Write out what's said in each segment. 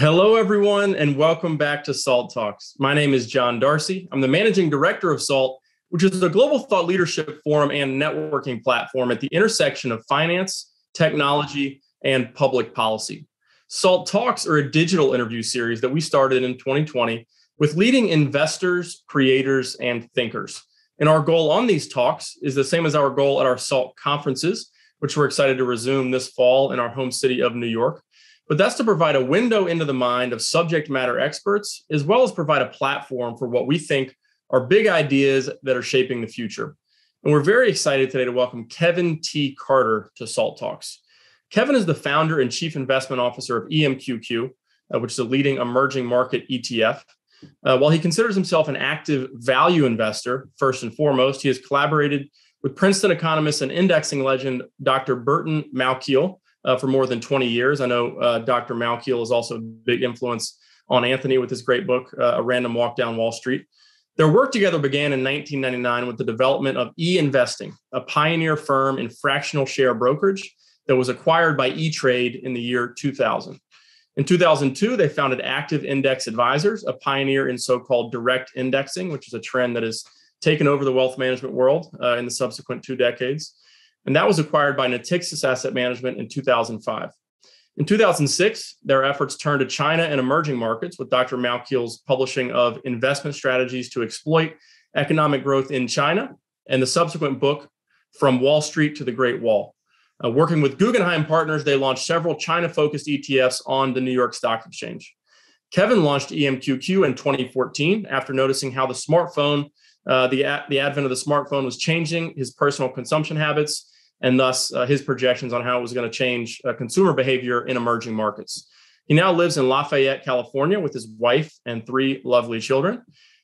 Hello, everyone, and welcome back to SALT Talks. My name is John Darcy. I'm the managing director of SALT, which is a global thought leadership forum and networking platform at the intersection of finance, technology, and public policy. SALT Talks are a digital interview series that we started in 2020 with leading investors, creators, and thinkers. And our goal on these talks is the same as our goal at our SALT conferences, which we're excited to resume this fall in our home city of New York but that's to provide a window into the mind of subject matter experts, as well as provide a platform for what we think are big ideas that are shaping the future. And we're very excited today to welcome Kevin T. Carter to SALT Talks. Kevin is the founder and chief investment officer of EMQQ, uh, which is a leading emerging market ETF. Uh, while he considers himself an active value investor, first and foremost, he has collaborated with Princeton economist and indexing legend Dr. Burton Malkiel uh, for more than 20 years. I know uh, Dr. Malkiel is also a big influence on Anthony with his great book, uh, A Random Walk Down Wall Street. Their work together began in 1999 with the development of E Investing, a pioneer firm in fractional share brokerage that was acquired by E Trade in the year 2000. In 2002, they founded Active Index Advisors, a pioneer in so called direct indexing, which is a trend that has taken over the wealth management world uh, in the subsequent two decades and that was acquired by Natixis Asset Management in 2005. In 2006, their efforts turned to China and emerging markets with Dr. Malkiel's publishing of Investment Strategies to Exploit Economic Growth in China and the subsequent book, From Wall Street to the Great Wall. Uh, working with Guggenheim Partners, they launched several China focused ETFs on the New York Stock Exchange. Kevin launched EMQQ in 2014 after noticing how the smartphone, uh, the, the advent of the smartphone was changing his personal consumption habits and thus uh, his projections on how it was going to change uh, consumer behavior in emerging markets. He now lives in Lafayette, California, with his wife and three lovely children.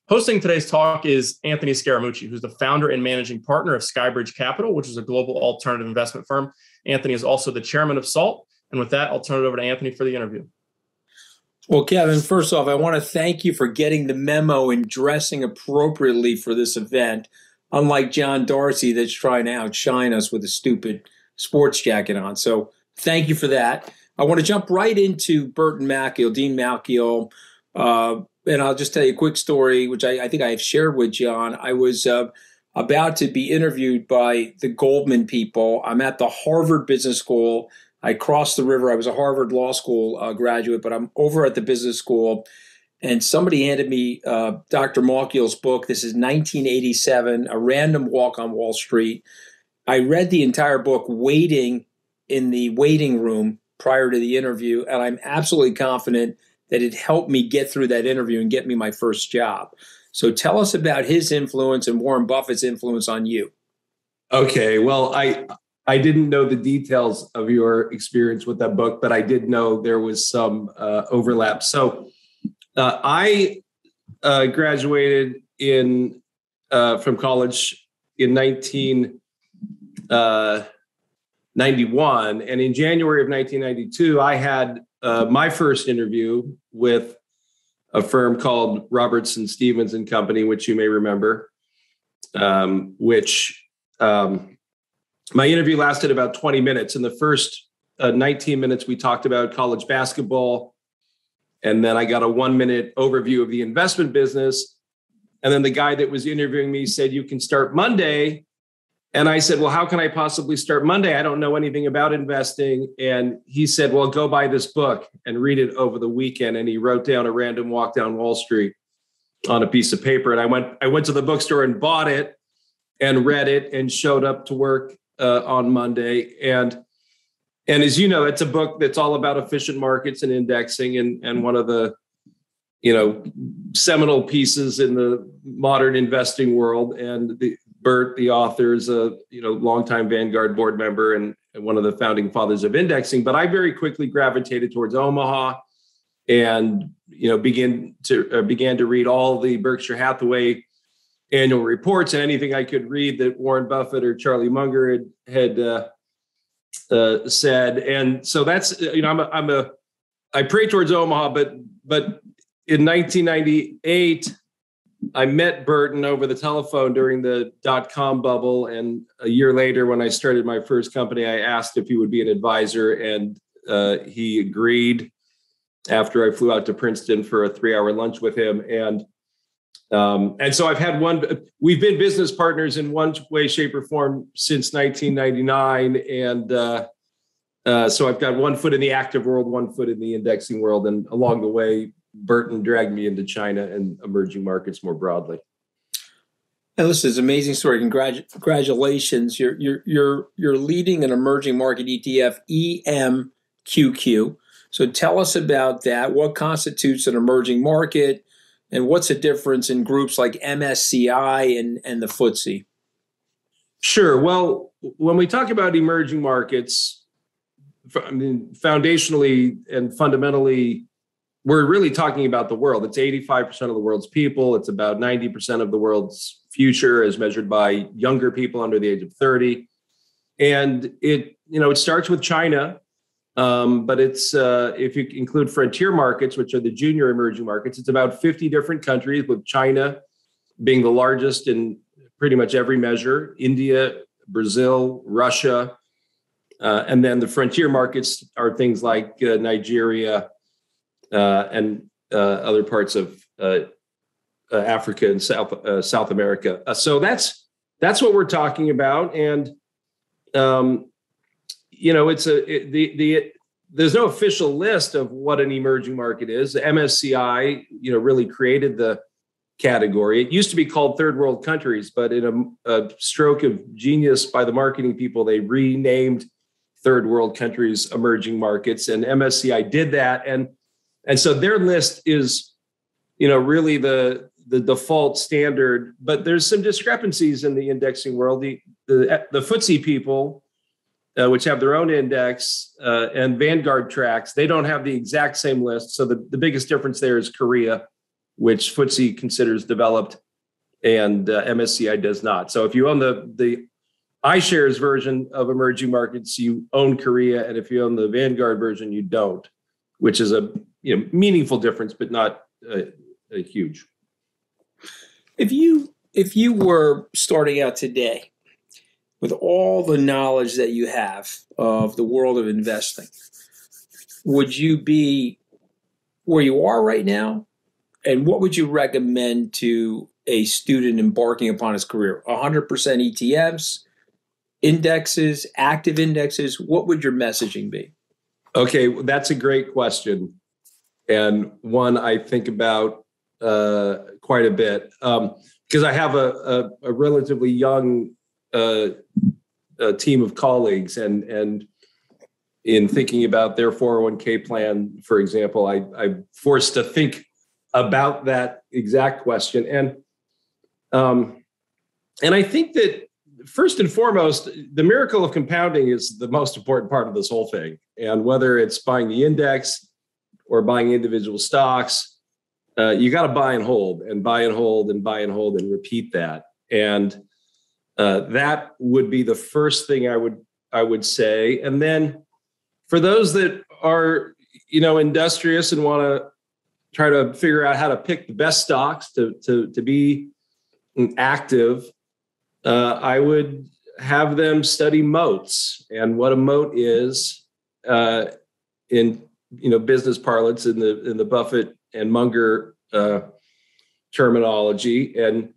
Hosting today's talk is Anthony Scaramucci, who's the founder and managing partner of Skybridge Capital, which is a global alternative investment firm. Anthony is also the chairman of SALT. And with that, I'll turn it over to Anthony for the interview. Well, Kevin, first off, I want to thank you for getting the memo and dressing appropriately for this event unlike John Darcy that's trying to outshine us with a stupid sports jacket on. So thank you for that. I want to jump right into Burton Malkiel, Dean Malkiel. Uh, and I'll just tell you a quick story, which I, I think I have shared with John. I was uh, about to be interviewed by the Goldman people. I'm at the Harvard Business School. I crossed the river. I was a Harvard Law School uh, graduate, but I'm over at the business school and somebody handed me uh, Dr. Malkiel's book. This is 1987, A Random Walk on Wall Street. I read the entire book waiting in the waiting room prior to the interview, and I'm absolutely confident that it helped me get through that interview and get me my first job. So tell us about his influence and Warren Buffett's influence on you. Okay, well, I I didn't know the details of your experience with that book, but I did know there was some uh, overlap. So uh, I uh, graduated in uh, from college in 1991, uh, and in January of 1992, I had uh, my first interview with a firm called Robertson Stephens and Company, which you may remember. Um, which um, my interview lasted about 20 minutes. In the first uh, 19 minutes, we talked about college basketball and then I got a one minute overview of the investment business. And then the guy that was interviewing me said, You can start Monday. And I said, Well, how can I possibly start Monday? I don't know anything about investing. And he said, Well, go buy this book and read it over the weekend. And he wrote down a random walk down Wall Street on a piece of paper. And I went, I went to the bookstore and bought it and read it and showed up to work uh, on Monday. And and as you know, it's a book that's all about efficient markets and indexing, and and one of the you know seminal pieces in the modern investing world. And the Bert, the author, is a you know longtime Vanguard board member and, one of the founding fathers of indexing. But I very quickly gravitated towards Omaha, and you know began to uh, began to read all the Berkshire Hathaway annual reports and anything I could read that Warren Buffett or Charlie Munger had had uh, uh, said, and so that's you know I'm a, I'm a I pray towards Omaha, but but in 1998 I met Burton over the telephone during the dot com bubble, and a year later when I started my first company, I asked if he would be an advisor, and uh, he agreed. after I flew out to Princeton for a three hour lunch with him. And um, and so I've had one, we've been business partners in one way, shape, or form since 1999. And uh, uh, so I've got one foot in the active world, one foot in the indexing world. And along the way, Burton dragged me into China and emerging markets more broadly. And this is an amazing story. Congratulations. You're, you're, you're, you're leading an emerging market ETF, EMQQ. So tell us about that. What constitutes an emerging market? And what's the difference in groups like MSCI and, and the FTSE? Sure. Well, when we talk about emerging markets, I mean, foundationally and fundamentally, we're really talking about the world. It's 85% of the world's people. It's about 90% of the world's future as measured by younger people under the age of 30. And it, you know, it starts with China, um, but it's uh, if you include frontier markets, which are the junior emerging markets, it's about 50 different countries, with China being the largest in pretty much every measure. India, Brazil, Russia, uh, and then the frontier markets are things like uh, Nigeria uh, and uh, other parts of uh, Africa and South South America. so that's that's what we're talking about, and um, you know, it's a it, the the there's no official list of what an emerging market is. The MSCI, you know, really created the category. It used to be called third world countries, but in a, a stroke of genius by the marketing people, they renamed third world countries emerging markets, and MSCI did that. And and so their list is, you know, really the the default standard. But there's some discrepancies in the indexing world. The the, the FTSE people uh, which have their own index, uh, and Vanguard tracks, they don't have the exact same list. So the, the biggest difference there is Korea, which FTSE considers developed and uh, MSCI does not. So if you own the, the iShares version of emerging markets, you own Korea. And if you own the Vanguard version, you don't, which is a you know, meaningful difference, but not a huge. If you if you were starting out today with all the knowledge that you have of the world of investing, would you be where you are right now? And what would you recommend to a student embarking upon his career? 100% ETFs, indexes, active indexes? What would your messaging be? Okay, that's a great question. And one I think about uh, quite a bit because um, I have a, a, a relatively young uh, a team of colleagues and and in thinking about their 401k plan, for example, I, I'm forced to think about that exact question. And um, and I think that first and foremost, the miracle of compounding is the most important part of this whole thing. And whether it's buying the index or buying individual stocks, uh, you got to buy and hold and buy and hold and buy and hold and repeat that. And uh, that would be the first thing I would I would say. And then for those that are you know industrious and want to try to figure out how to pick the best stocks to to to be active, uh, I would have them study moats and what a moat is uh, in you know business parlance in the in the Buffett and Munger uh, terminology and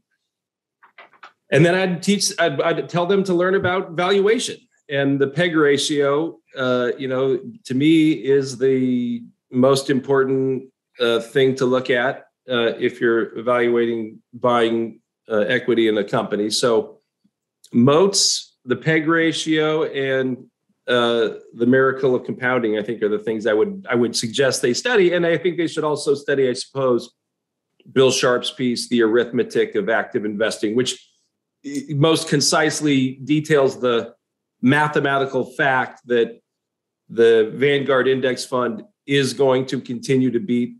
and then I'd teach, I'd, I'd, tell them to learn about valuation and the PEG ratio. Uh, you know, to me is the most important uh, thing to look at uh, if you're evaluating buying uh, equity in a company. So, moats, the PEG ratio, and uh, the miracle of compounding, I think, are the things I would I would suggest they study, and I think they should also study, I suppose, Bill Sharpe's piece, "The Arithmetic of Active Investing," which most concisely details the mathematical fact that the Vanguard Index Fund is going to continue to beat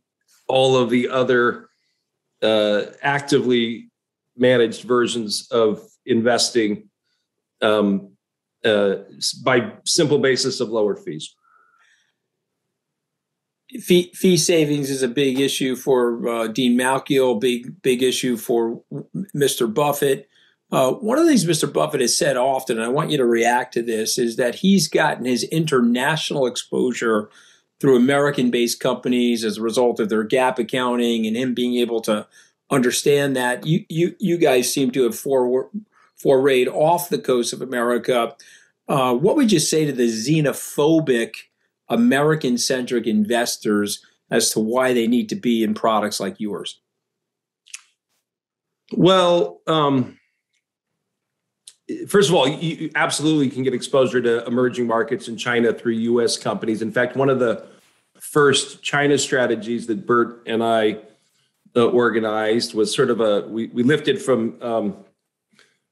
all of the other uh, actively managed versions of investing um, uh, by simple basis of lower fees. Fee, fee savings is a big issue for uh, Dean Malkiel, big big issue for Mr. Buffett. Uh, one of the things Mr. Buffett has said often, and I want you to react to this, is that he's gotten his international exposure through American based companies as a result of their GAAP accounting and him being able to understand that. You, you, you guys seem to have for, forayed off the coast of America. Uh, what would you say to the xenophobic American centric investors as to why they need to be in products like yours? Well, um, first of all, you absolutely can get exposure to emerging markets in China through U.S. companies. In fact, one of the first China strategies that Bert and I uh, organized was sort of a we, we lifted from um,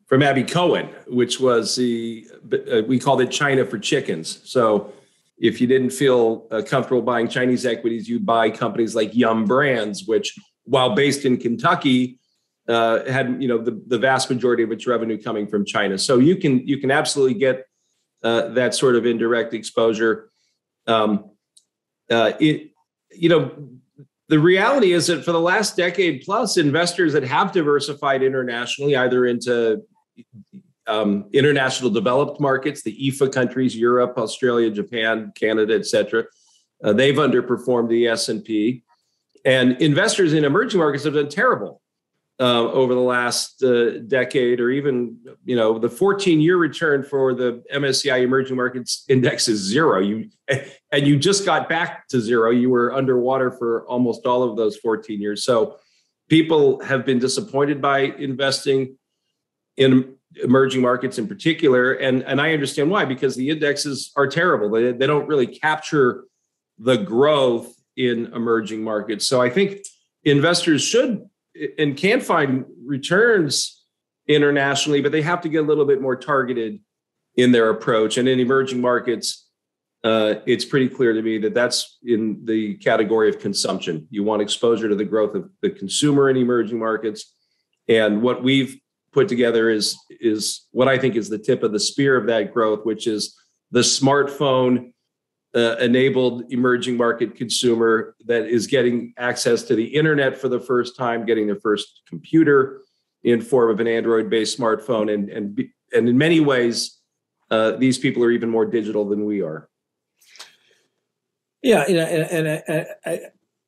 from Abby Cohen, which was the uh, we called it China for chickens. So if you didn't feel uh, comfortable buying Chinese equities, you'd buy companies like Yum Brands, which while based in Kentucky uh, had you know the, the vast majority of its revenue coming from China. So you can you can absolutely get uh, that sort of indirect exposure. Um, uh, it you know the reality is that for the last decade plus, investors that have diversified internationally, either into um, international developed markets, the EFA countries, Europe, Australia, Japan, Canada, etc., uh, they've underperformed the S and P, and investors in emerging markets have done terrible uh, over the last uh, decade, or even you know the 14 year return for the MSCI Emerging Markets Index is zero. You and you just got back to zero. You were underwater for almost all of those 14 years. So people have been disappointed by investing in emerging markets in particular, and and I understand why because the indexes are terrible. They they don't really capture the growth in emerging markets. So I think investors should and can find returns internationally, but they have to get a little bit more targeted in their approach. And in emerging markets, uh, it's pretty clear to me that that's in the category of consumption. You want exposure to the growth of the consumer in emerging markets, and what we've put together is is what I think is the tip of the spear of that growth, which is the smartphone uh, enabled emerging market consumer that is getting access to the internet for the first time, getting their first computer in form of an Android-based smartphone, and and and in many ways, uh, these people are even more digital than we are. Yeah, and, and, and I, I,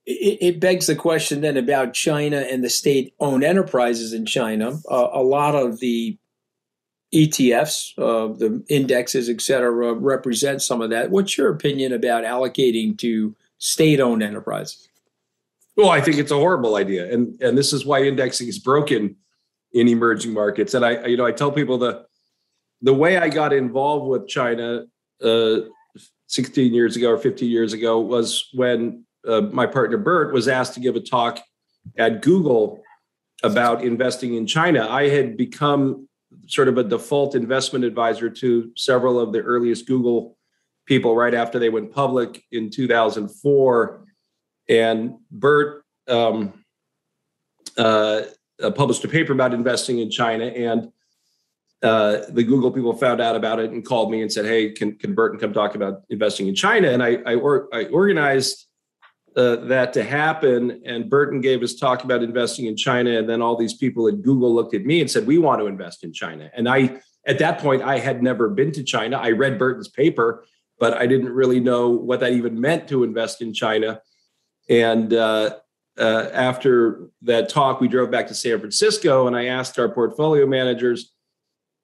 it, begs the question then about China and the state-owned enterprises in China. Uh, a lot of the ETFs, uh, the indexes, et cetera, represent some of that. What's your opinion about allocating to state owned enterprises? Well, I think it's a horrible idea. And, and this is why indexing is broken in emerging markets. And I, you know, I tell people the, the way I got involved with China uh, 16 years ago or 15 years ago was when uh, my partner Bert was asked to give a talk at Google about investing in China. I had become sort of a default investment advisor to several of the earliest Google people right after they went public in 2004. And Bert um, uh, uh, published a paper about investing in China, and uh, the Google people found out about it and called me and said, "Hey, can can Burton come talk about investing in China?" And I I, or, I organized uh, that to happen. And Burton gave his talk about investing in China. And then all these people at Google looked at me and said, We want to invest in China. And I, at that point, I had never been to China. I read Burton's paper, but I didn't really know what that even meant to invest in China. And uh, uh, after that talk, we drove back to San Francisco and I asked our portfolio managers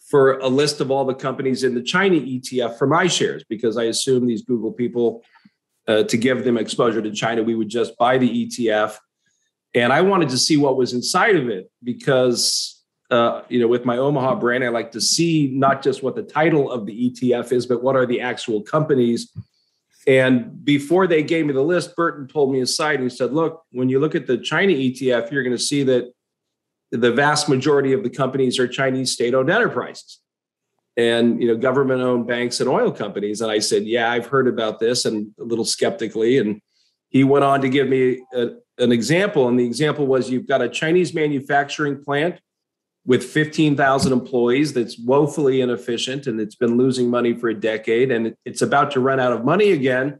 for a list of all the companies in the China ETF for my shares because I assume these Google people uh, to give them exposure to China, we would just buy the ETF. And I wanted to see what was inside of it because, uh, you know, with my Omaha brand, I like to see not just what the title of the ETF is, but what are the actual companies. And before they gave me the list, Burton pulled me aside and he said, Look, when you look at the China ETF, you're going to see that the vast majority of the companies are Chinese state owned enterprises and you know government owned banks and oil companies. And i said yeah i've heard about this and a little skeptically. And he went on to give me a, an example. And the example was you've got a chinese manufacturing plant with 15,000 employees that's woefully inefficient and it's been losing money for a decade and it's about to run out of money again.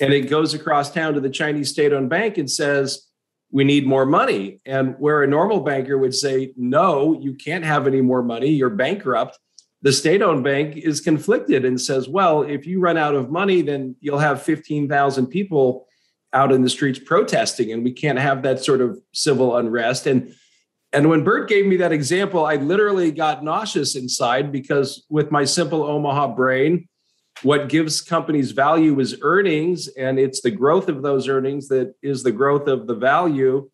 And it goes across town to the chinese state-owned bank and says we need more money. And where a normal banker would say no you can't have any more money. You're bankrupt the state owned bank is conflicted and says, well, if you run out of money, then you'll have 15,000 people out in the streets protesting, and we can't have that sort of civil unrest. And and when Bert gave me that example, I literally got nauseous inside because with my simple Omaha brain, what gives companies value is earnings, and it's the growth of those earnings that is the growth of the value.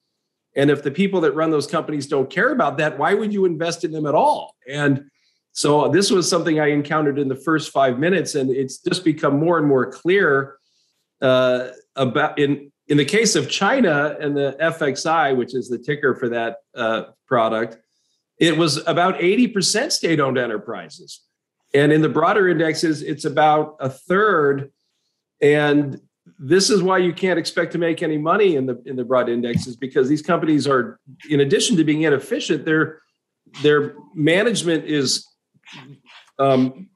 And if the people that run those companies don't care about that, why would you invest in them at all? And so this was something I encountered in the first five minutes, and it's just become more and more clear uh, about in in the case of China and the FXI, which is the ticker for that uh, product, it was about 80% state owned enterprises. And in the broader indexes, it's about a third. And this is why you can't expect to make any money in the in the broad indexes because these companies are, in addition to being inefficient, their their management is um,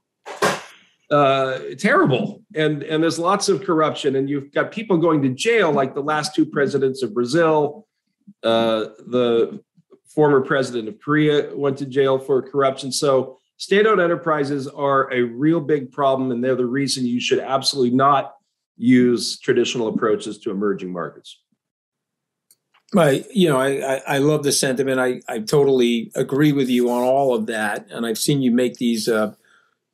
uh, terrible, and and there's lots of corruption, and you've got people going to jail, like the last two presidents of Brazil, uh, the former president of Korea went to jail for corruption. So state-owned enterprises are a real big problem, and they're the reason you should absolutely not use traditional approaches to emerging markets. I, you know, I, I, I, love the sentiment. I, I totally agree with you on all of that. And I've seen you make these uh,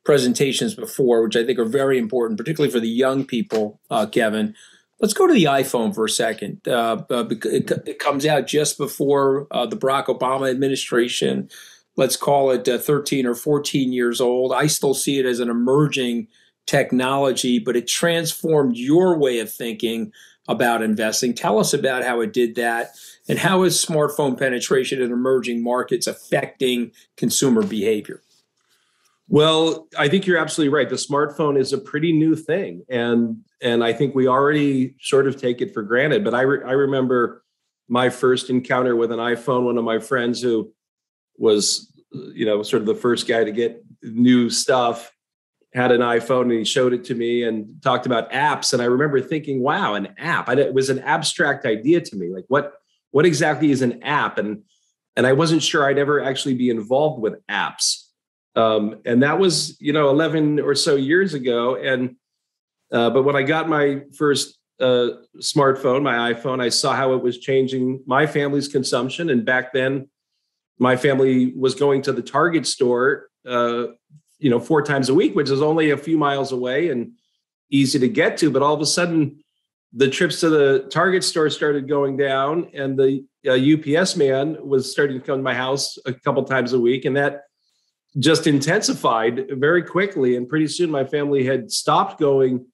presentations before, which I think are very important, particularly for the young people, uh, Kevin. Let's go to the iPhone for a second. Uh, uh it, it, comes out just before uh, the Barack Obama administration. Let's call it uh, 13 or 14 years old. I still see it as an emerging technology, but it transformed your way of thinking about investing. Tell us about how it did that and how is smartphone penetration in emerging markets affecting consumer behavior? Well, I think you're absolutely right. The smartphone is a pretty new thing, and and I think we already sort of take it for granted. But I re- I remember my first encounter with an iPhone. One of my friends who was, you know, sort of the first guy to get new stuff had an iPhone and he showed it to me and talked about apps. And I remember thinking, wow, an app. it was an abstract idea to me. Like what what exactly is an app? And and I wasn't sure I'd ever actually be involved with apps. Um, and that was, you know, 11 or so years ago. And uh, but when I got my first uh, smartphone, my iPhone, I saw how it was changing my family's consumption. And back then, my family was going to the Target store uh, you know four times a week which is only a few miles away and easy to get to but all of a sudden the trips to the target store started going down and the uh, ups man was starting to come to my house a couple times a week and that just intensified very quickly and pretty soon my family had stopped going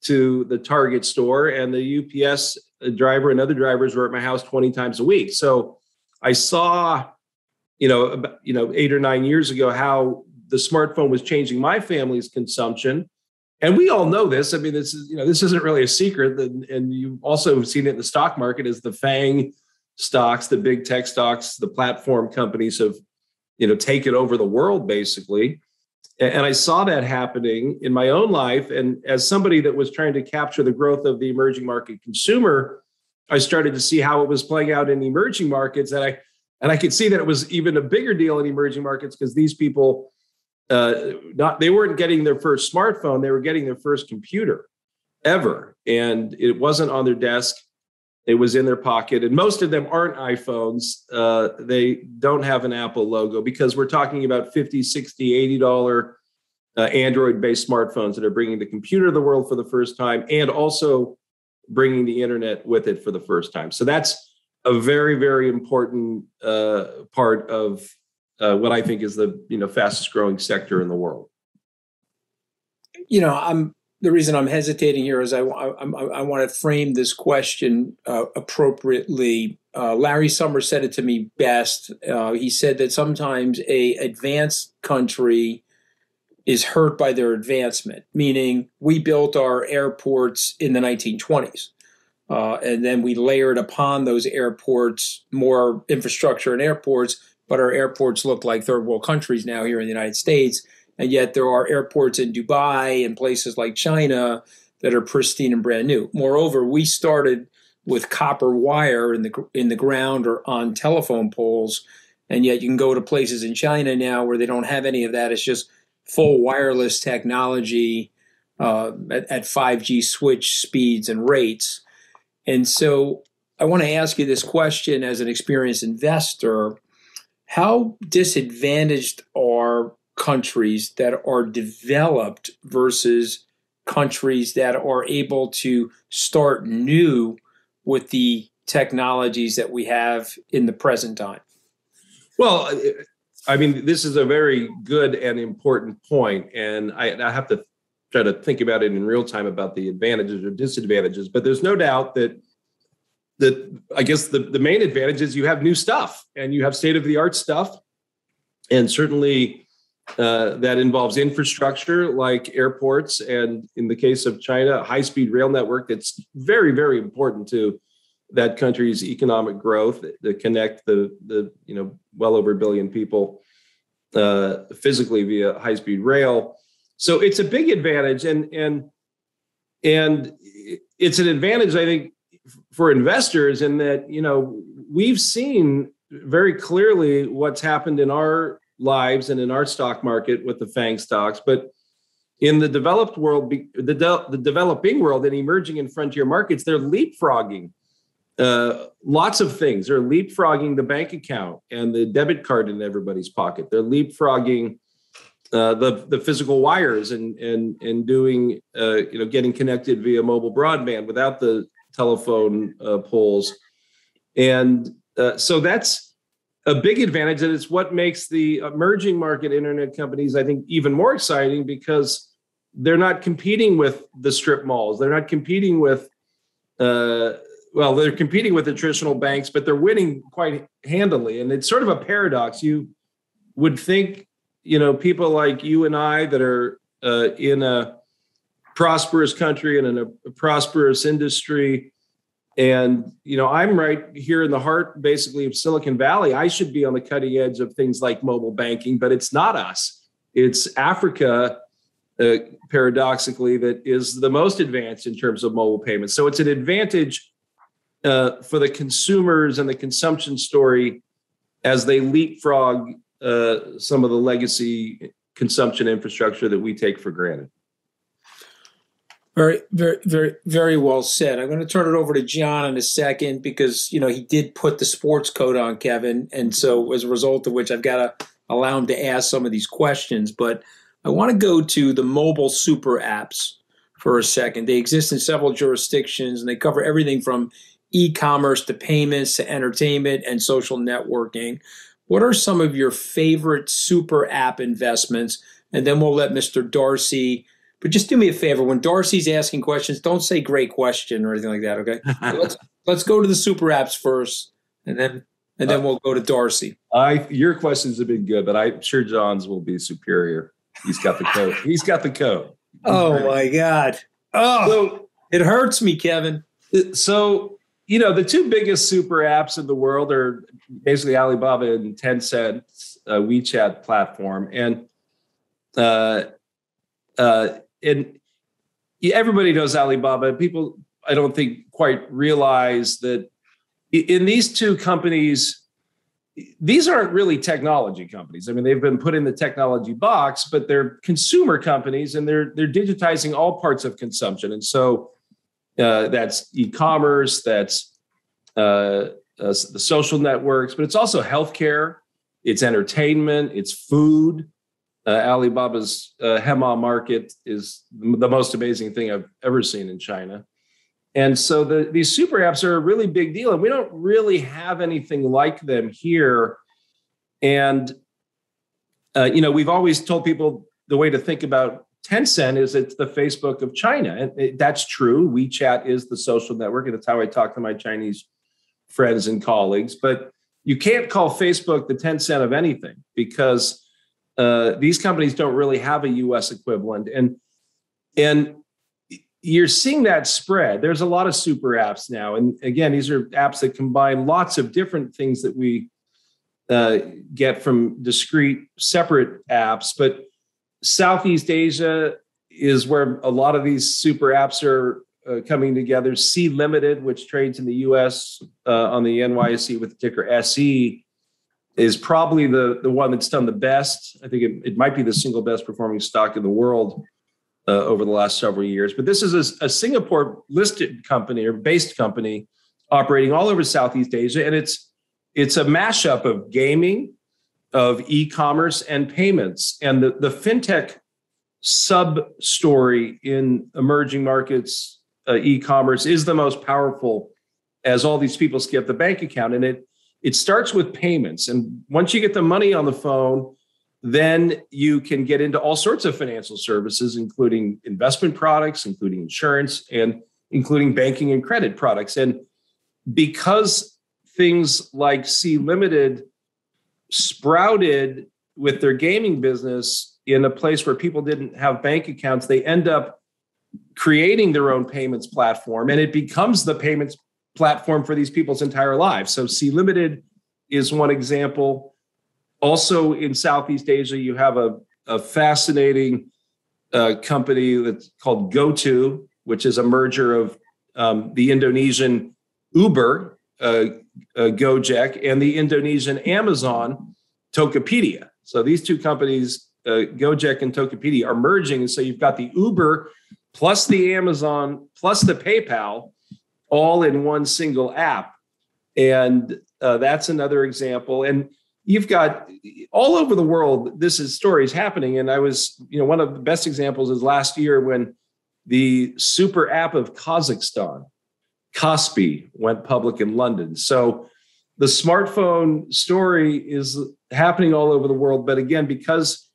to the target store and the ups driver and other drivers were at my house 20 times a week. So i saw you know about, you know 8 or 9 years ago how the smartphone was changing my family's consumption. And we all know this. I mean, this is, you know, this isn't really a secret. And you've also seen it in the stock market as the FANG stocks, the big tech stocks, the platform companies have, you know, taken over the world basically. And I saw that happening in my own life. And as somebody that was trying to capture the growth of the emerging market consumer, I started to see how it was playing out in emerging markets. And I and I could see that it was even a bigger deal in emerging markets because these people uh, not they weren't getting their first smartphone; they were getting their first computer ever, and it wasn't on their desk. It was in their pocket, and most of them aren't iPhones. Uh, they don't have an Apple logo because we're talking about 50 60 80 dollar uh, Android based smartphones that are bringing the computer to the world for the first time and also bringing the internet with it for the first time. So that's a very, very important uh, part of uh, what I think is the you know fastest growing sector in the world. You know, I'm the reason I'm hesitating here is I, I, I want to frame this question uh, appropriately. Uh, Larry Summers said it to me best. Uh, he said that sometimes a advanced country is hurt by their advancement, meaning we built our airports in the 1920s. Uh, and then we layered upon those airports more infrastructure and airports but our airports look like third world countries now here in the United States. And yet there are airports in Dubai and places like China that are pristine and brand new. Moreover, we started with copper wire in the in the ground or on telephone poles, and yet you can go to places in China now where they don't have any of that. It's just full wireless technology uh, at, at 5G switch speeds and rates. And so I want to ask you this question as an experienced investor How disadvantaged are countries that are developed versus countries that are able to start new with the technologies that we have in the present time? Well, I mean, this is a very good and important point, and I, I have to try to think about it in real time about the advantages or disadvantages. But there's no doubt that that I guess the, the main advantage is you have new stuff and you have state of the art stuff, and certainly uh, that involves infrastructure like airports, and in the case of China, high speed rail network that's very very important to that country's economic growth to connect the the you know well over a billion people uh, physically via high speed rail. So it's a big advantage, and and and it's an advantage I think for investors in that you know we've seen very clearly what's happened in our lives and in our stock market with the FANG stocks, but in the developed world, the, de- the developing world and emerging and frontier markets, they're leapfrogging uh, lots of things. They're leapfrogging the bank account and the debit card in everybody's pocket. They're leapfrogging uh, the the physical wires and and and doing uh, you know getting connected via mobile broadband without the telephone uh, poles, and uh, so that's a big advantage. And it's what makes the emerging market internet companies, I think, even more exciting because they're not competing with the strip malls. They're not competing with uh, well, they're competing with the traditional banks, but they're winning quite handily. And it's sort of a paradox. You would think, you know, people like you and I that are uh, in a prosperous country and in a, prosperous industry, and you know, I'm right here in the heart, basically, of Silicon Valley. I should be on the cutting edge of things like mobile banking, but it's not us. It's Africa uh, paradoxically, that is the most advanced in terms of mobile payments. So it's an advantage uh, for the consumers and the consumption story as they leapfrog uh, some of the legacy consumption infrastructure that we take for granted. Very, very, very, very well said. I'm going to turn it over to John in a second because you know he did put the sports coat on Kevin, and so as a result of which I've got to allow him to ask some of these questions. But I want to go to the mobile super apps for a second. They exist in several jurisdictions, and they cover everything from e-commerce to payments to entertainment and social networking. What are some of your favorite super app investments? And then we'll let Mr. Darcy. But just do me a favor when Darcy's asking questions, don't say "great question" or anything like that. Okay, let's let's go to the super apps first, and then and then we'll go to Darcy. I your questions have been good, but I'm sure John's will be superior. He's got the code. He's got the code. Oh my god! Oh, so, it hurts me, Kevin. So you know, the two biggest super apps in the world are basically Alibaba and Tencent's uh, WeChat platform, and uh, uh, and everybody knows Alibaba. People, I don't think, quite realize that in these two companies, these aren't really technology companies. I mean, they've been put in the technology box, but they're consumer companies, and they're they're digitizing all parts of consumption, and so uh, that's e-commerce, that's uh, uh, the social networks, but it's also healthcare, it's entertainment, it's food. Uh, Alibaba's uh, Hema market is the most amazing thing I've ever seen in China. And so the, these super apps are a really big deal, and we don't really have anything like them here. And uh, you know, we've always told people the way to think about Tencent is it's the Facebook of China. And it, that's true. WeChat is the social network, and it's how I talk to my Chinese friends and colleagues. But you can't call Facebook the Tencent of anything because uh, these companies don't really have a U.S. equivalent. And and you're seeing that spread. There's a lot of super apps now, and again, these are apps that combine lots of different things that we uh, get from discrete, separate apps, but Southeast Asia is where a lot of these super apps are uh, coming together. Sea Limited, which trades in the US uh, on the NYSE with the ticker SE, is probably the the one that's done the best. I think it, it might be the single best performing stock in the world uh, over the last several years. But this is a, a Singapore listed company or based company operating all over Southeast Asia, and it's it's a mashup of gaming, of e-commerce, and payments. And the the fintech sub story in emerging markets uh, e-commerce is the most powerful as all these people skip the bank account and it it starts with payments. And once you get the money on the phone then you can get into all sorts of financial services including investment products including insurance and including banking and credit products. And because things like Sea Limited sprouted with their gaming business in a place where people didn't have bank accounts, they end up creating their own payments platform and it becomes the payments platform for these people's entire lives. So Sea Limited is one example. Also in Southeast Asia, you have a, a fascinating uh, company that's called GoTo, which is a merger of um, the Indonesian Uber, uh, uh, Gojek, and the Indonesian Amazon, Tokopedia. So these two companies uh, Gojek and Tokopedia are merging. And so you've got the Uber plus the Amazon plus the PayPal all in one single app. And uh, that's another example. And you've got all over the world, this is stories happening. And I was, you know, one of the best examples is last year when the super app of Kazakhstan, Kaspi, went public in London. So the smartphone story is happening all over the world. But again, because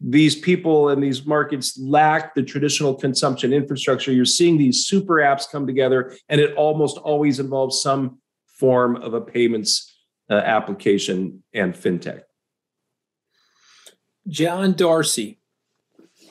these people and these markets lack the traditional consumption infrastructure. You're seeing these super apps come together, and it almost always involves some form of a payments uh, application and fintech. John Darcy,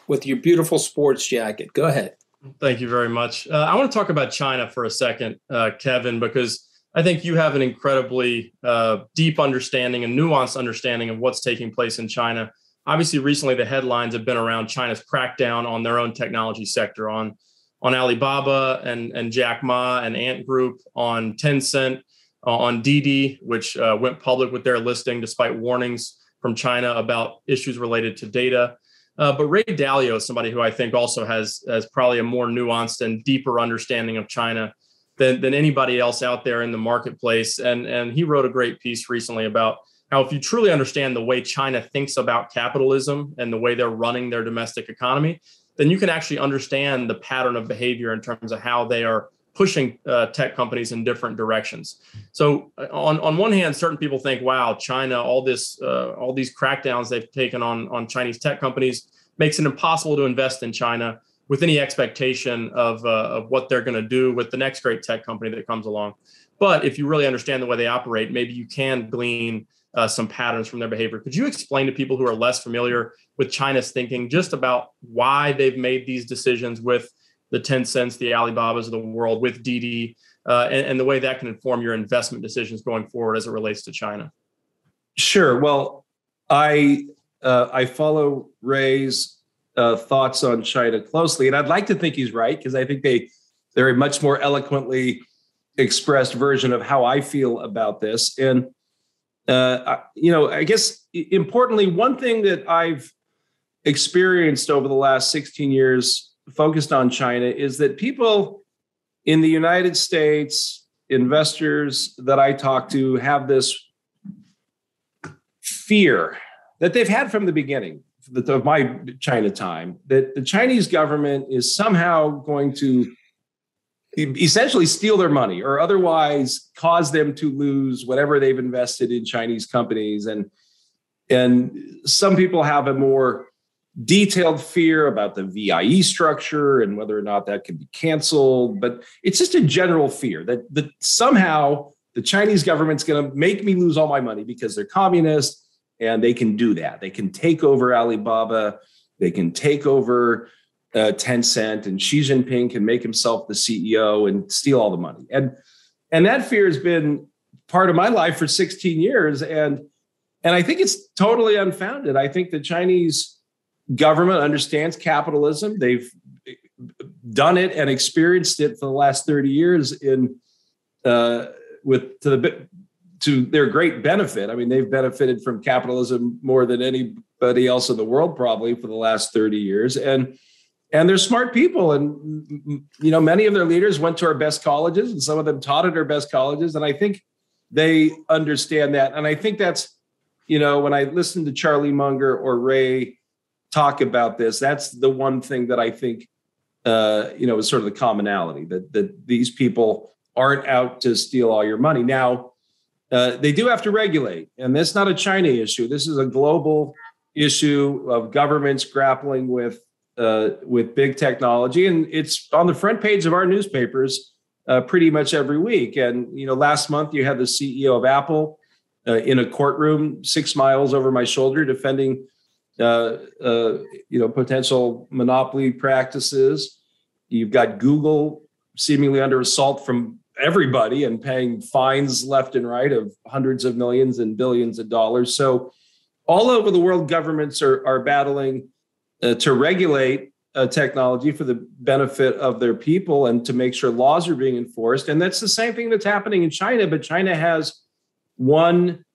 with your beautiful sports jacket, go ahead. Thank you very much. Uh, I want to talk about China for a second, uh, Kevin, because I think you have an incredibly uh, deep understanding and nuanced understanding of what's taking place in China obviously recently the headlines have been around China's crackdown on their own technology sector on on Alibaba and and Jack Ma and Ant Group on Tencent uh, on Didi, which uh, went public with their listing despite warnings from China about issues related to data. Uh, but Ray Dalio is somebody who I think also has has probably a more nuanced and deeper understanding of China than, than anybody else out there in the marketplace. And and he wrote a great piece recently about now, if you truly understand the way China thinks about capitalism and the way they're running their domestic economy, then you can actually understand the pattern of behavior in terms of how they are pushing uh, tech companies in different directions. So, uh, on, on one hand, certain people think, "Wow, China, all this, uh, all these crackdowns they've taken on on Chinese tech companies makes it impossible to invest in China with any expectation of uh, of what they're going to do with the next great tech company that comes along." But if you really understand the way they operate, maybe you can glean uh, some patterns from their behavior. Could you explain to people who are less familiar with China's thinking just about why they've made these decisions with the Tencents, the Alibabas of the world, with Didi, uh, and, and the way that can inform your investment decisions going forward as it relates to China? Sure. Well, I uh, I follow Ray's uh, thoughts on China closely, and I'd like to think he's right because I think they they're a much more eloquently expressed version of how I feel about this. And uh, you know, I guess importantly, one thing that I've experienced over the last 16 years focused on China is that people in the United States, investors that I talk to, have this fear that they've had from the beginning of my China time that the Chinese government is somehow going to essentially steal their money or otherwise cause them to lose whatever they've invested in Chinese companies. And and some people have a more detailed fear about the VIE structure and whether or not that can be canceled. But it's just a general fear that that somehow the Chinese government's going to make me lose all my money because they're communist and they can do that. They can take over Alibaba. They can take over uh, Tencent and Xi Jinping can make himself the CEO and steal all the money. And and that fear has been part of my life for 16 years. And and I think it's totally unfounded. I think the Chinese government understands capitalism. They've done it and experienced it for the last 30 years in uh, with to the to their great benefit. I mean, they've benefited from capitalism more than anybody else in the world, probably for the last 30 years. And and they're smart people. And you know, many of their leaders went to our best colleges, and some of them taught at our best colleges. And I think they understand that. And I think that's, you know, when I listen to Charlie Munger or Ray talk about this, that's the one thing that I think uh, you know, is sort of the commonality that that these people aren't out to steal all your money. Now, uh, they do have to regulate, and that's not a China issue. This is a global issue of governments grappling with uh, with big technology, and it's on the front page of our newspapers uh, pretty much every week. And you know, last month you had the CEO of Apple uh, in a courtroom six miles over my shoulder defending uh, uh, you know potential monopoly practices. You've got Google seemingly under assault from everybody and paying fines left and right of hundreds of millions and billions of dollars. So, all over the world, governments are, are battling uh, to regulate uh, technology for the benefit of their people and to make sure laws are being enforced. And that's the same thing that's happening in China. But China has one,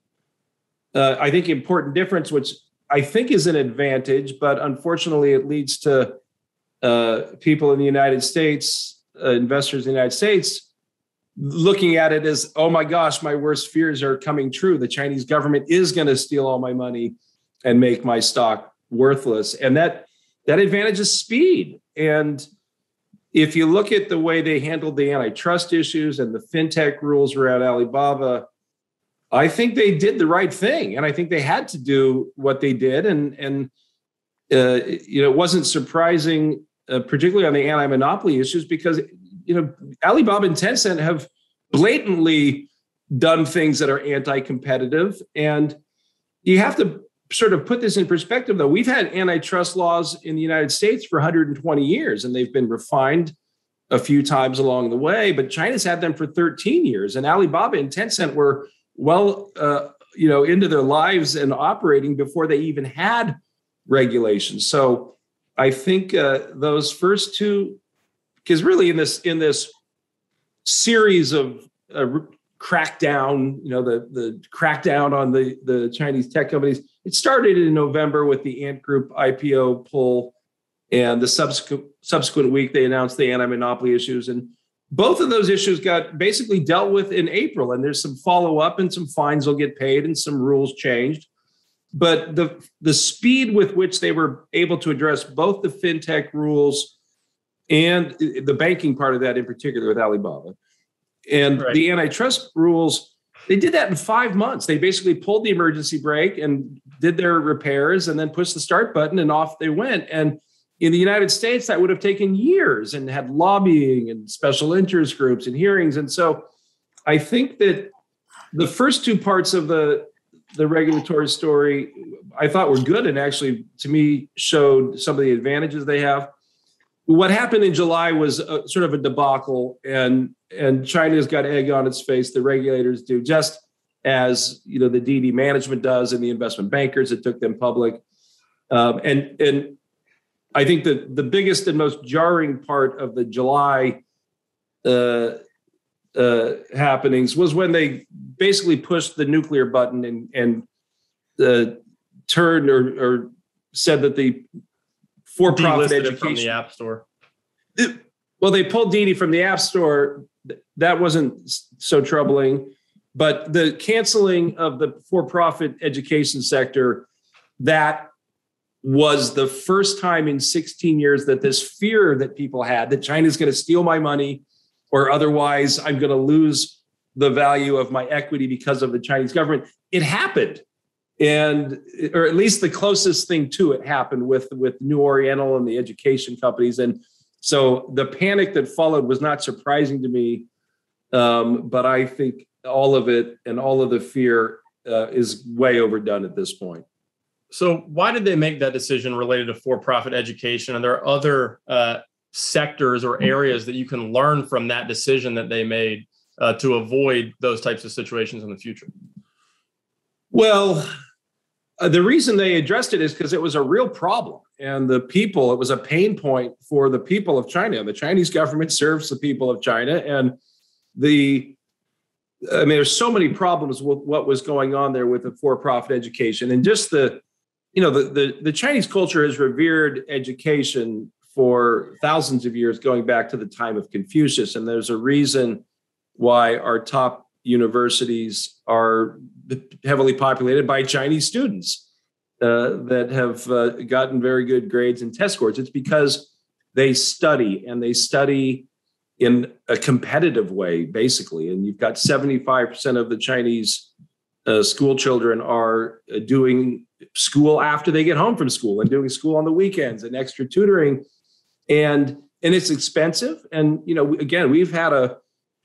uh, I think, important difference, which I think is an advantage, but unfortunately, it leads to uh, people in the United States, uh, investors in the United States, looking at it as, oh my gosh, my worst fears are coming true. The Chinese government is going to steal all my money and make my stock worthless. And that that advantage is speed. And if you look at the way they handled the antitrust issues and the fintech rules around Alibaba, I think they did the right thing, and I think they had to do what they did. And and uh, you know, it wasn't surprising uh, particularly on the anti-monopoly issues, because you know Alibaba and Tencent have blatantly done things that are anti-competitive, and you have to sort of put this in perspective. Though we've had antitrust laws in the United States for 120 years, and they've been refined a few times along the way, but China's had them for 13 years, and Alibaba and Tencent were well, uh, you know, into their lives and operating before they even had regulations. So I think uh, those first two, because really in this in this series of uh, crackdown, you know, the the crackdown on the the Chinese tech companies, it started in November with the Ant Group IPO pull, and the subsequent subsequent week they announced the anti-monopoly issues, and both of those issues got basically dealt with in April, and there's some follow up and some fines will get paid and some rules changed. But the the speed with which they were able to address both the fintech rules and the banking part of that in particular with Alibaba and right. the antitrust rules they did that in 5 months they basically pulled the emergency brake and did their repairs and then pushed the start button and off they went and in the United States that would have taken years and had lobbying and special interest groups and hearings and so I think that the first two parts of the the regulatory story I thought were good and actually to me showed some of the advantages they have. What happened in July was a, sort of a debacle, and and China's got egg on its face. The regulators do just as you know the Didi management does, and the investment bankers that took them public. Um, and and I think that the biggest and most jarring part of the July uh, uh, happenings was when they basically pushed the nuclear button and and uh, turned or, or said that the for-profit education from the app store. It, well, they pulled Didi from the app store. That wasn't so troubling, but the canceling of the for-profit education sector that was the first time in 16 years that this fear that people had that China's going to steal my money or otherwise I'm going to lose the value of my equity because of the Chinese government. It happened. And or at least the closest thing to it happened with with New Oriental and the education companies. And so the panic that followed was not surprising to me. Um, but I think all of it and all of the fear uh, is way overdone at this point. So, why did they make that decision related to for-profit education? And there are other uh, sectors or areas that you can learn from that decision that they made uh, to avoid those types of situations in the future? Well, uh, the reason they addressed it is because it was a real problem. And the people, it was a pain point for the people of China. The Chinese government serves the people of China. And the I mean, there's so many problems with what was going on there with the for-profit education, and just the, you know, the the, the Chinese culture has revered education for thousands of years, going back to the time of Confucius, and there's a reason why our top universities are heavily populated by Chinese students uh, that have uh, gotten very good grades and test scores. It's because they study and they study in a competitive way, basically. And you've got 75% of the Chinese uh, school children are uh, doing school after they get home from school and doing school on the weekends and extra tutoring. And and it's expensive. And you know, again, we've had a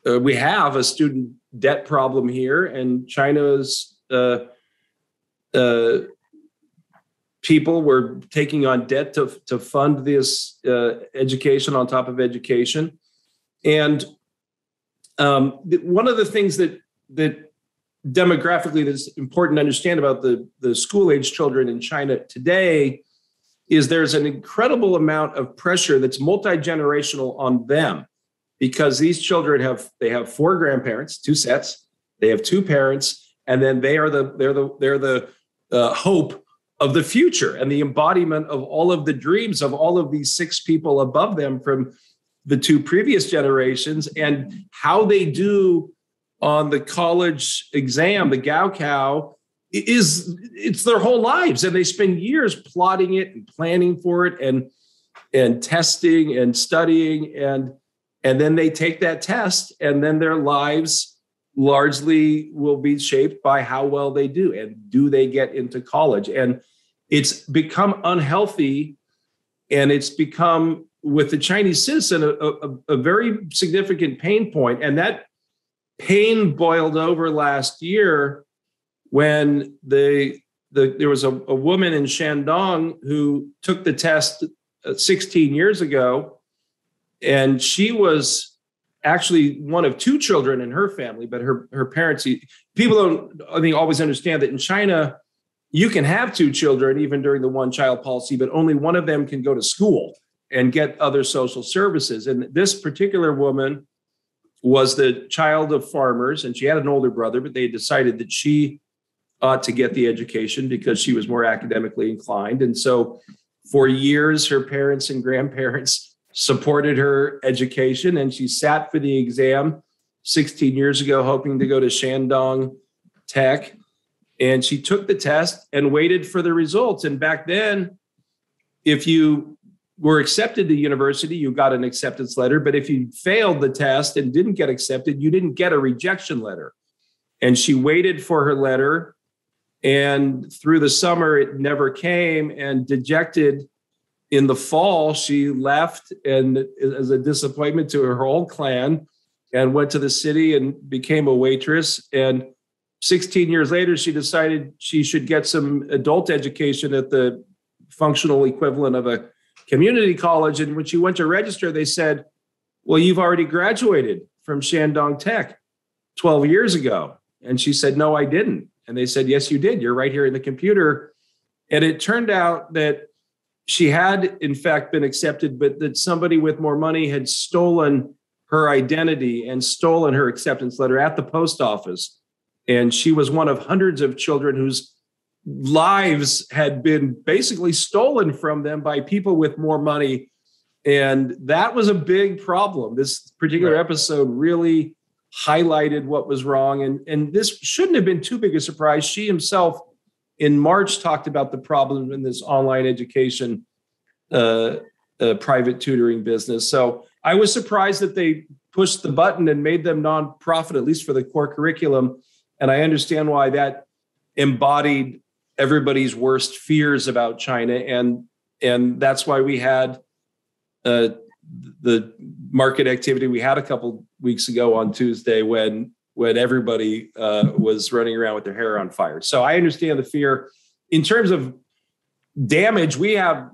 uh, we have a student debt problem here, and China's uh, uh, people were taking on debt to, to fund this uh, education on top of education. And um, one of the things that that demographically that's important to understand about the, the school age children in China today is there's an incredible amount of pressure that's multi-generational on them because these children have they have four grandparents, two sets, they have two parents, and then they are the they're the they're the uh, hope of the future and the embodiment of all of the dreams of all of these six people above them from the two previous generations and how they do on the college exam, the Gaokao, is it's their whole lives. And they spend years plotting it and planning for it and and testing and studying and and then they take that test and then their lives largely will be shaped by how well they do and do they get into college. And it's become unhealthy and it's become with the chinese citizen a, a, a very significant pain point and that pain boiled over last year when the, the there was a, a woman in shandong who took the test uh, 16 years ago and she was actually one of two children in her family, but her her parents. People don't, I think, always understand that in China, you can have two children even during the one child policy, but only one of them can go to school and get other social services. And this particular woman was the child of farmers, and she had an older brother, but they decided that she ought to get the education because she was more academically inclined. And so, for years, her parents and grandparents supported her education, and she sat for the exam 16 years ago, hoping to go to Shandong Tech. And she took the test and waited for the results. And back then, if you were accepted to university, you got an acceptance letter. But if you failed the test and didn't get accepted, you didn't get a rejection letter. And she waited for her letter. And through the summer, it never came. And dejected, in the fall, she left and as a disappointment to her whole clan and went to the city and became a waitress. And 16 years later, she decided she should get some adult education at the functional equivalent of a community college. And when she went to register, they said, Well, you've already graduated from Shandong Tech 12 years ago. And she said, No, I didn't. And they said, Yes, you did. You're right here in the computer. And it turned out that she had in fact been accepted, but that somebody with more money had stolen her identity and stolen her acceptance letter at the post office. And she was one of hundreds of children whose lives had been basically stolen from them by people with more money. And that was a big problem. This particular right. episode really highlighted what was wrong. And, and this shouldn't have been too big a surprise. Xi himself in March talked about the problem in this online education uh, uh, private tutoring business. So I was surprised that they pushed the button and made them nonprofit, at least for the core curriculum. And I understand why that embodied everybody's worst fears about China, and and that's why we had uh, the market activity we had a couple weeks ago on Tuesday when when everybody uh, was running around with their hair on fire. So I understand the fear. In terms of damage, we have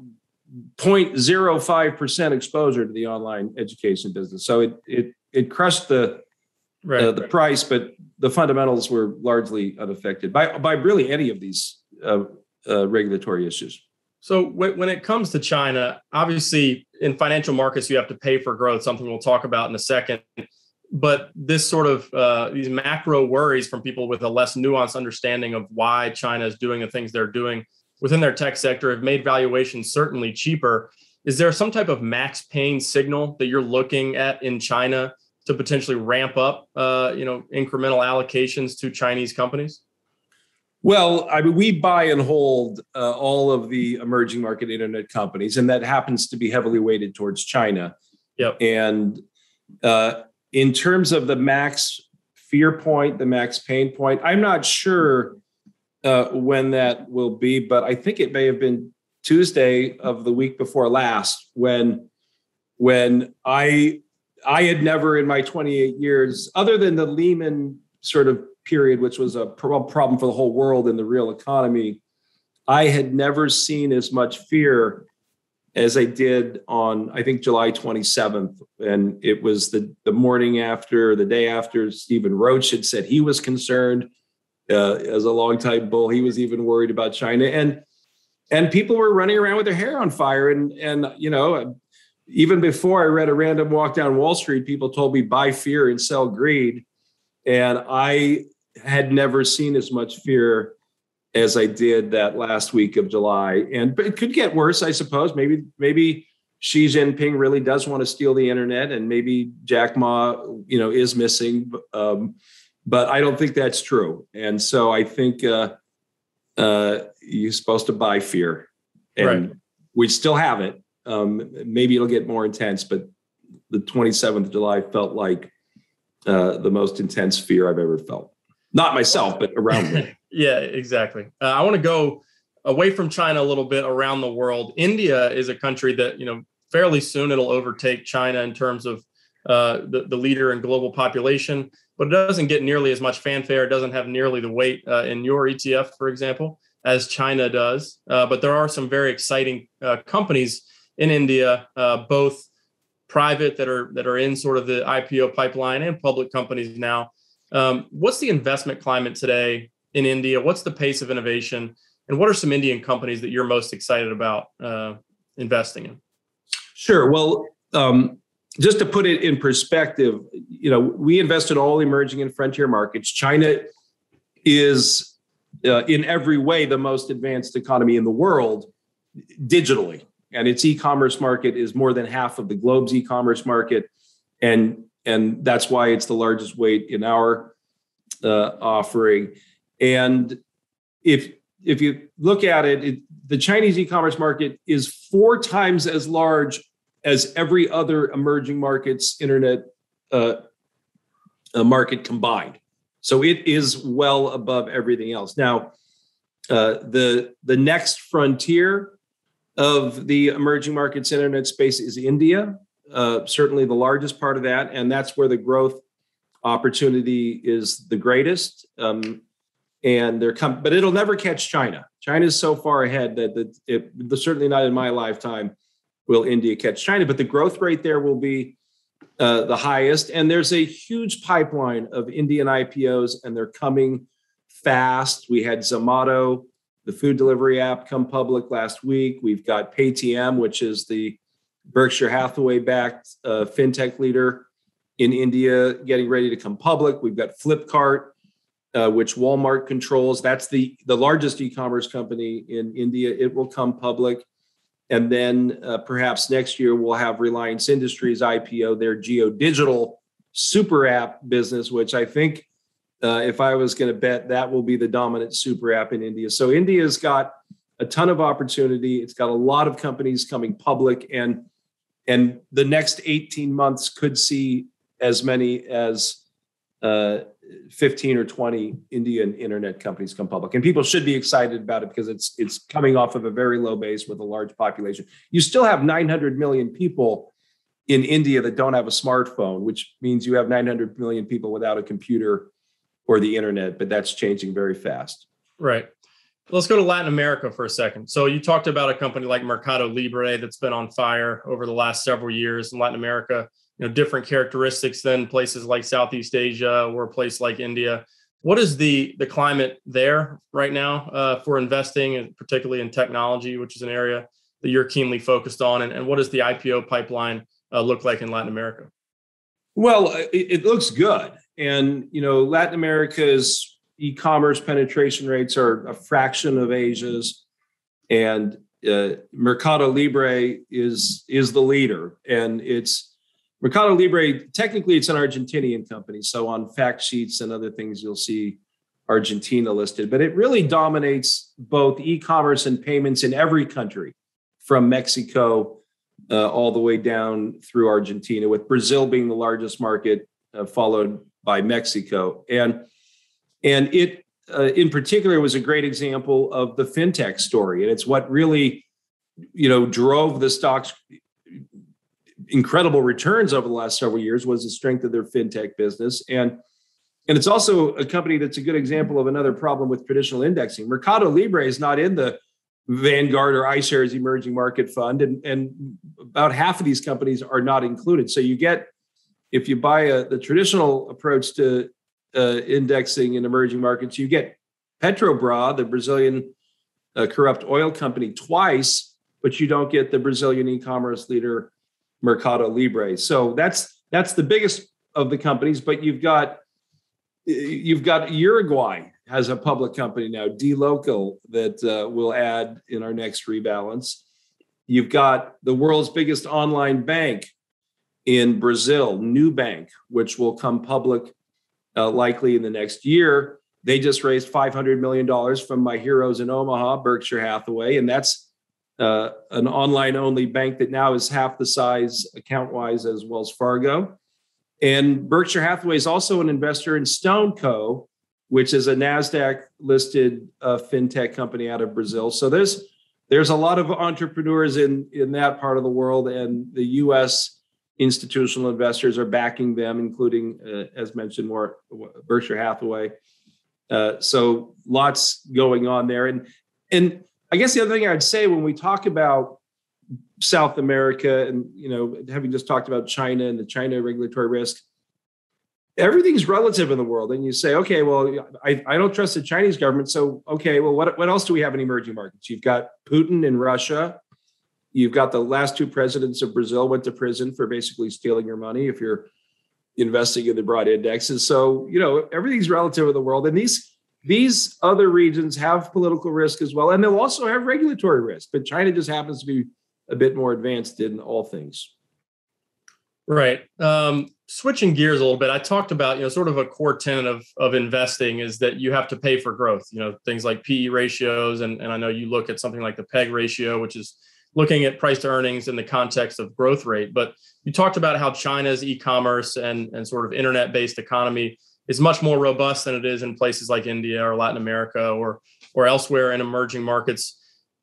0.05% exposure to the online education business. So it it it crushed the right, uh, the right. price, but the fundamentals were largely unaffected by by really any of these uh, uh, regulatory issues. So when it comes to China, obviously in financial markets you have to pay for growth. Something we'll talk about in a second but this sort of uh, these macro worries from people with a less nuanced understanding of why China is doing the things they're doing within their tech sector have made valuations certainly cheaper. Is there some type of max pain signal that you're looking at in China to potentially ramp up, uh, you know, incremental allocations to Chinese companies? Well, I mean, we buy and hold uh, all of the emerging market internet companies, and that happens to be heavily weighted towards China. Yep. And uh, in terms of the max fear point, the max pain point, I'm not sure uh, when that will be, but I think it may have been Tuesday of the week before last when when I I had never in my 28 years, other than the Lehman sort of period, which was a problem for the whole world in the real economy, I had never seen as much fear as I did on, I think, July 27th. And it was the, the morning after, the day after Stephen Roach had said he was concerned. Uh, as a longtime bull, he was even worried about China. And and people were running around with their hair on fire. And and you know, even before I read a random walk down Wall Street, people told me buy fear and sell greed. And I had never seen as much fear as I did that last week of July. And but it could get worse, I suppose. Maybe maybe Xi Jinping really does want to steal the internet, and maybe Jack Ma, you know, is missing. Um, but I don't think that's true. And so I think uh, uh, you're supposed to buy fear, and right. we still have it. Um, maybe it'll get more intense, but the 27th of July felt like uh, the most intense fear I've ever felt not myself, but around me. yeah, exactly. Uh, I want to go away from China a little bit around the world. India is a country that, you know, fairly soon it'll overtake China in terms of uh, the, the leader in global population, but it doesn't get nearly as much fanfare. It doesn't have nearly the weight uh, in your ETF, for example, as China does. Uh, but there are some very exciting uh, companies in India, uh, both private that are that are in sort of the IPO pipeline and public companies now um, what's the investment climate today in India? What's the pace of innovation? And what are some Indian companies that you're most excited about uh, investing in? Sure. Well, um, just to put it in perspective, you know, we invest in all emerging and frontier markets. China is uh, in every way the most advanced economy in the world digitally, and its e-commerce market is more than half of the globe's e-commerce market. And and that's why it's the largest weight in our uh, offering. And if if you look at it, it, the Chinese e-commerce market is four times as large as every other emerging markets internet uh, uh, market combined. So it is well above everything else. Now, uh, the the next frontier of the emerging markets internet space is India, uh, certainly the largest part of that, and that's where the growth opportunity is the greatest. Um, and they're come, but it'll never catch China. China is so far ahead that, that it, certainly not in my lifetime will India catch China. But the growth rate there will be uh, the highest, and there's a huge pipeline of Indian IPOs, and they're coming fast. We had Zomato, the food delivery app, come public last week. We've got Paytm, which is the Berkshire Hathaway backed uh, fintech leader in India getting ready to come public. We've got Flipkart, uh, which Walmart controls. That's the, the largest e commerce company in India. It will come public. And then uh, perhaps next year we'll have Reliance Industries IPO their Jio Digital super app business, which I think uh, if I was going to bet, that will be the dominant super app in India. So India's got a ton of opportunity. It's got a lot of companies coming public, and and the next 18 months could see as many as uh, 15 or 20 Indian internet companies come public. And people should be excited about it because it's it's coming off of a very low base with a large population. You still have 900 million people in India that don't have a smartphone, which means you have 900 million people without a computer or the internet, but that's changing very fast. Right. Let's go to Latin America for a second. So you talked about a company like Mercado Libre that's been on fire over the last several years in Latin America. You know, different characteristics than places like Southeast Asia or a place like India. What is the the climate there right now uh, for investing, and particularly in technology, which is an area that you're keenly focused on? And, and what does the IPO pipeline uh, look like in Latin America? Well, it, it looks good, and you know, Latin America's e-commerce penetration rates are a fraction of Asia's, and uh, Mercado Libre is is the leader, and it's Mercado Libre. Technically, it's an Argentinian company, so on fact sheets and other things, you'll see Argentina listed, but it really dominates both e-commerce and payments in every country, from Mexico uh, all the way down through Argentina, with Brazil being the largest market, uh, followed by Mexico, and and it uh, in particular was a great example of the fintech story, and it's what really, you know, drove the stocks incredible returns over the last several years was the strength of their fintech business. And and it's also a company that's a good example of another problem with traditional indexing. Mercado libre is not in the vanguard or iShares emerging market fund and and about half of these companies are not included. So you get if you buy a, the traditional approach to uh, indexing in emerging markets, you get Petrobras, the Brazilian uh, corrupt oil company, twice, but you don't get the Brazilian e-commerce leader Mercado Libre. So that's that's the biggest of the companies. But you've got you've got Uruguay has a public company now, dLocal, that uh, will add in our next rebalance. You've got the world's biggest online bank in Brazil, Nubank, which will come public uh, likely in the next year. They just raised $500 million from my heroes in Omaha, Berkshire Hathaway, and that's uh, an online only bank that now is half the size account wise as Wells Fargo. And Berkshire Hathaway is also an investor in StoneCo, which is a NASDAQ listed uh, fintech company out of Brazil. So there's there's a lot of entrepreneurs in, in that part of the world, and the US institutional investors are backing them, including, uh, as mentioned, more Berkshire Hathaway. Uh, so lots going on there, and and I guess the other thing I'd say when we talk about South America, and you know, having just talked about China and the China regulatory risk, everything's relative in the world. And you say, okay, well, I, I don't trust the Chinese government, so okay, well, what what else do we have in emerging markets? You've got Putin in Russia. You've got the last two presidents of Brazil went to prison for basically stealing your money if you're investing in the broad indexes. So, you know, everything's relative in the world. And these these other regions have political risk as well. And they'll also have regulatory risk. But China just happens to be a bit more advanced in all things. Right. Um, switching gears a little bit, I talked about, you know, sort of a core tenet of, of investing is that you have to pay for growth, you know, things like PE ratios. And, and I know you look at something like the PEG ratio, which is looking at price to earnings in the context of growth rate. But you talked about how China's e-commerce and, and sort of internet-based economy is much more robust than it is in places like India or Latin America or or elsewhere in emerging markets.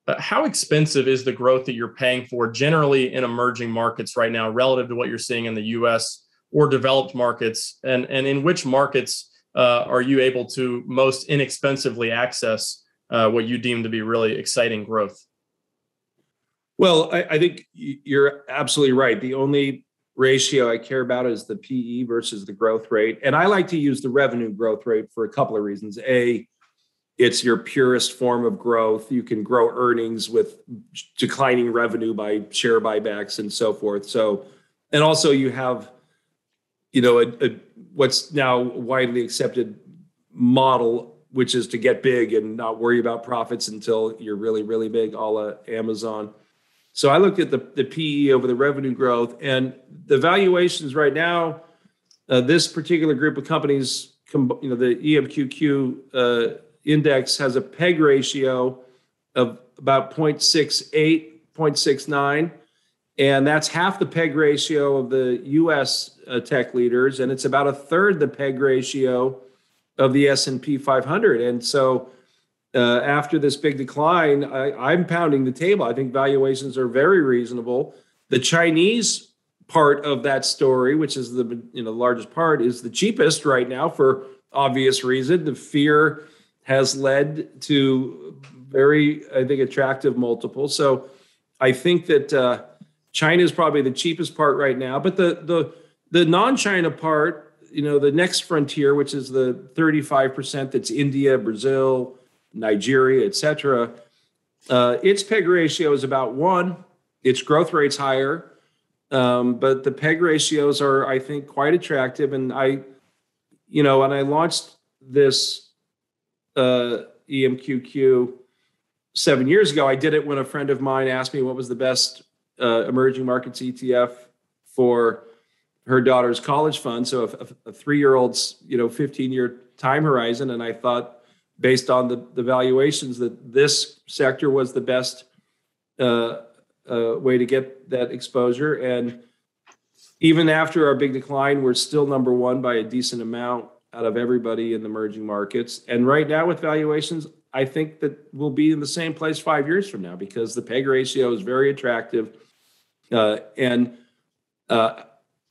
Uh, how expensive is the growth that you're paying for generally in emerging markets right now relative to what you're seeing in the U.S. or developed markets? And and in which markets uh, are you able to most inexpensively access uh, what you deem to be really exciting growth? Well, I, I, think you're absolutely right. The only ratio I care about is the PE versus the growth rate. And I like to use the revenue growth rate for a couple of reasons. A, it's your purest form of growth. You can grow earnings with declining revenue by share buybacks and so forth. So, and also you have, you know, a, a, what's now widely accepted model, which is to get big and not worry about profits until you're really, really big, a la Amazon. So I looked at the, the PE over the revenue growth and the valuations right now. Uh, this particular group of companies, you know, the EMQQ uh, index has a PEG ratio of about 0.68, 0.69, and that's half the PEG ratio of the U.S. Uh, tech leaders, and it's about a third the PEG ratio of the S&P 500. And so uh, after this big decline, I, am pounding the table. I think valuations are very reasonable. The Chinese part of that story, which is the you know largest part, is the cheapest right now for obvious reason. The fear has led to very, I think, attractive multiples. So I think that uh, China is probably the cheapest part right now, but the the the non-China part, you know, the next frontier, which is the 35% that's India, Brazil, Nigeria, etc. Uh, its PEG ratio is about one. Its growth rate's higher. Um, but the peg ratios are, I think, quite attractive. And I, you know, when I launched this uh, EMQQ seven years ago, I did it when a friend of mine asked me what was the best uh, emerging markets ETF for her daughter's college fund. So a, a three-year-old's, you know, 15-year time horizon, and I thought, based on the, the valuations, that this sector was the best uh, uh, way to get that exposure. And even after our big decline, we're still number one by a decent amount out of everybody in the emerging markets. And right now, with valuations, I think that we'll be in the same place five years from now because the PEG ratio is very attractive. Uh, and uh,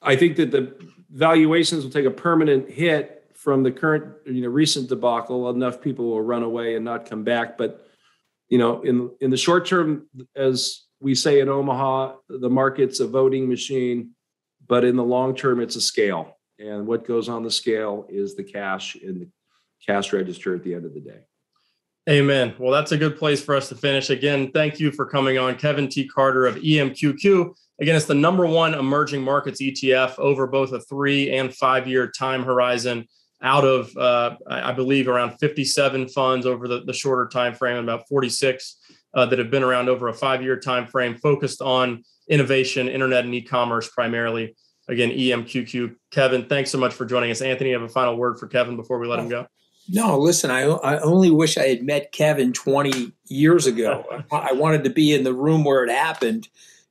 I think that the valuations will take a permanent hit from the current, you know, recent debacle. Enough people will run away and not come back. But you know, in in the short term, as we say in Omaha, the market's a voting machine, but in the long term, it's a scale. And what goes on the scale is the cash in the cash register at the end of the day. Amen. Well, that's a good place for us to finish. Again, thank you for coming on, Kevin T. Carter of EMQQ. Again, it's the number one emerging markets ETF over both a three and five year time horizon. Out of, uh, I believe, around 57 funds over the, the shorter time frame, and about 46 uh, that have been around over a five year time frame, focused on innovation, internet, and e-commerce primarily. Again, EMQQ. Kevin, thanks so much for joining us. Anthony, you have a final word for Kevin before we let him go. No, listen, I, I only wish I had met Kevin 20 years ago. I wanted to be in the room where it happened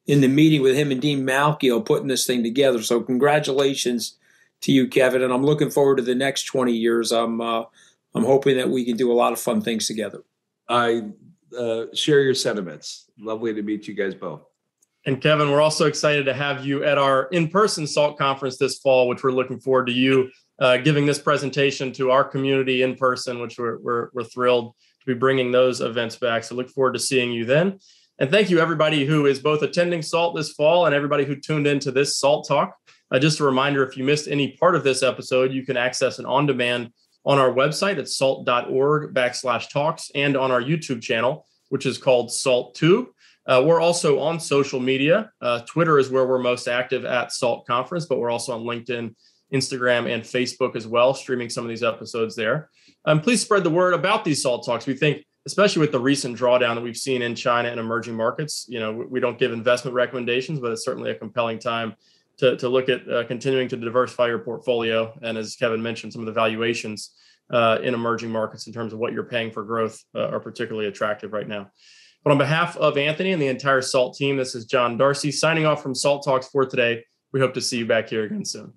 in the meeting with him and Dean Malchio putting this thing together. So congratulations to you, Kevin. And I'm looking forward to the next 20 years. I'm, uh, I'm hoping that we can do a lot of fun things together. I uh, share your sentiments. Lovely to meet you guys both. And Kevin, we're also excited to have you at our in-person SALT conference this fall, which we're looking forward to you uh, giving this presentation to our community in person, which we're, we're, we're thrilled to be bringing those events back. So look forward to seeing you then. And thank you everybody who is both attending SALT this fall and everybody who tuned into this SALT talk. Uh, just a reminder, if you missed any part of this episode, you can access an on-demand on our website at salt.org backslash talks and on our YouTube channel, which is called SALT Tube. Uh, we're also on social media. Uh, Twitter is where we're most active at SALT Conference, but we're also on LinkedIn Instagram, and Facebook as well, streaming some of these episodes there. Um, please spread the word about these SALT talks. We think, especially with the recent drawdown that we've seen in China and emerging markets, you know, we don't give investment recommendations, but it's certainly a compelling time to, to look at uh, continuing to diversify your portfolio. And as Kevin mentioned, some of the valuations uh, in emerging markets in terms of what you're paying for growth uh, are particularly attractive right now. But on behalf of Anthony and the entire SALT team, this is John Darcy signing off from SALT Talks for today. We hope to see you back here again soon.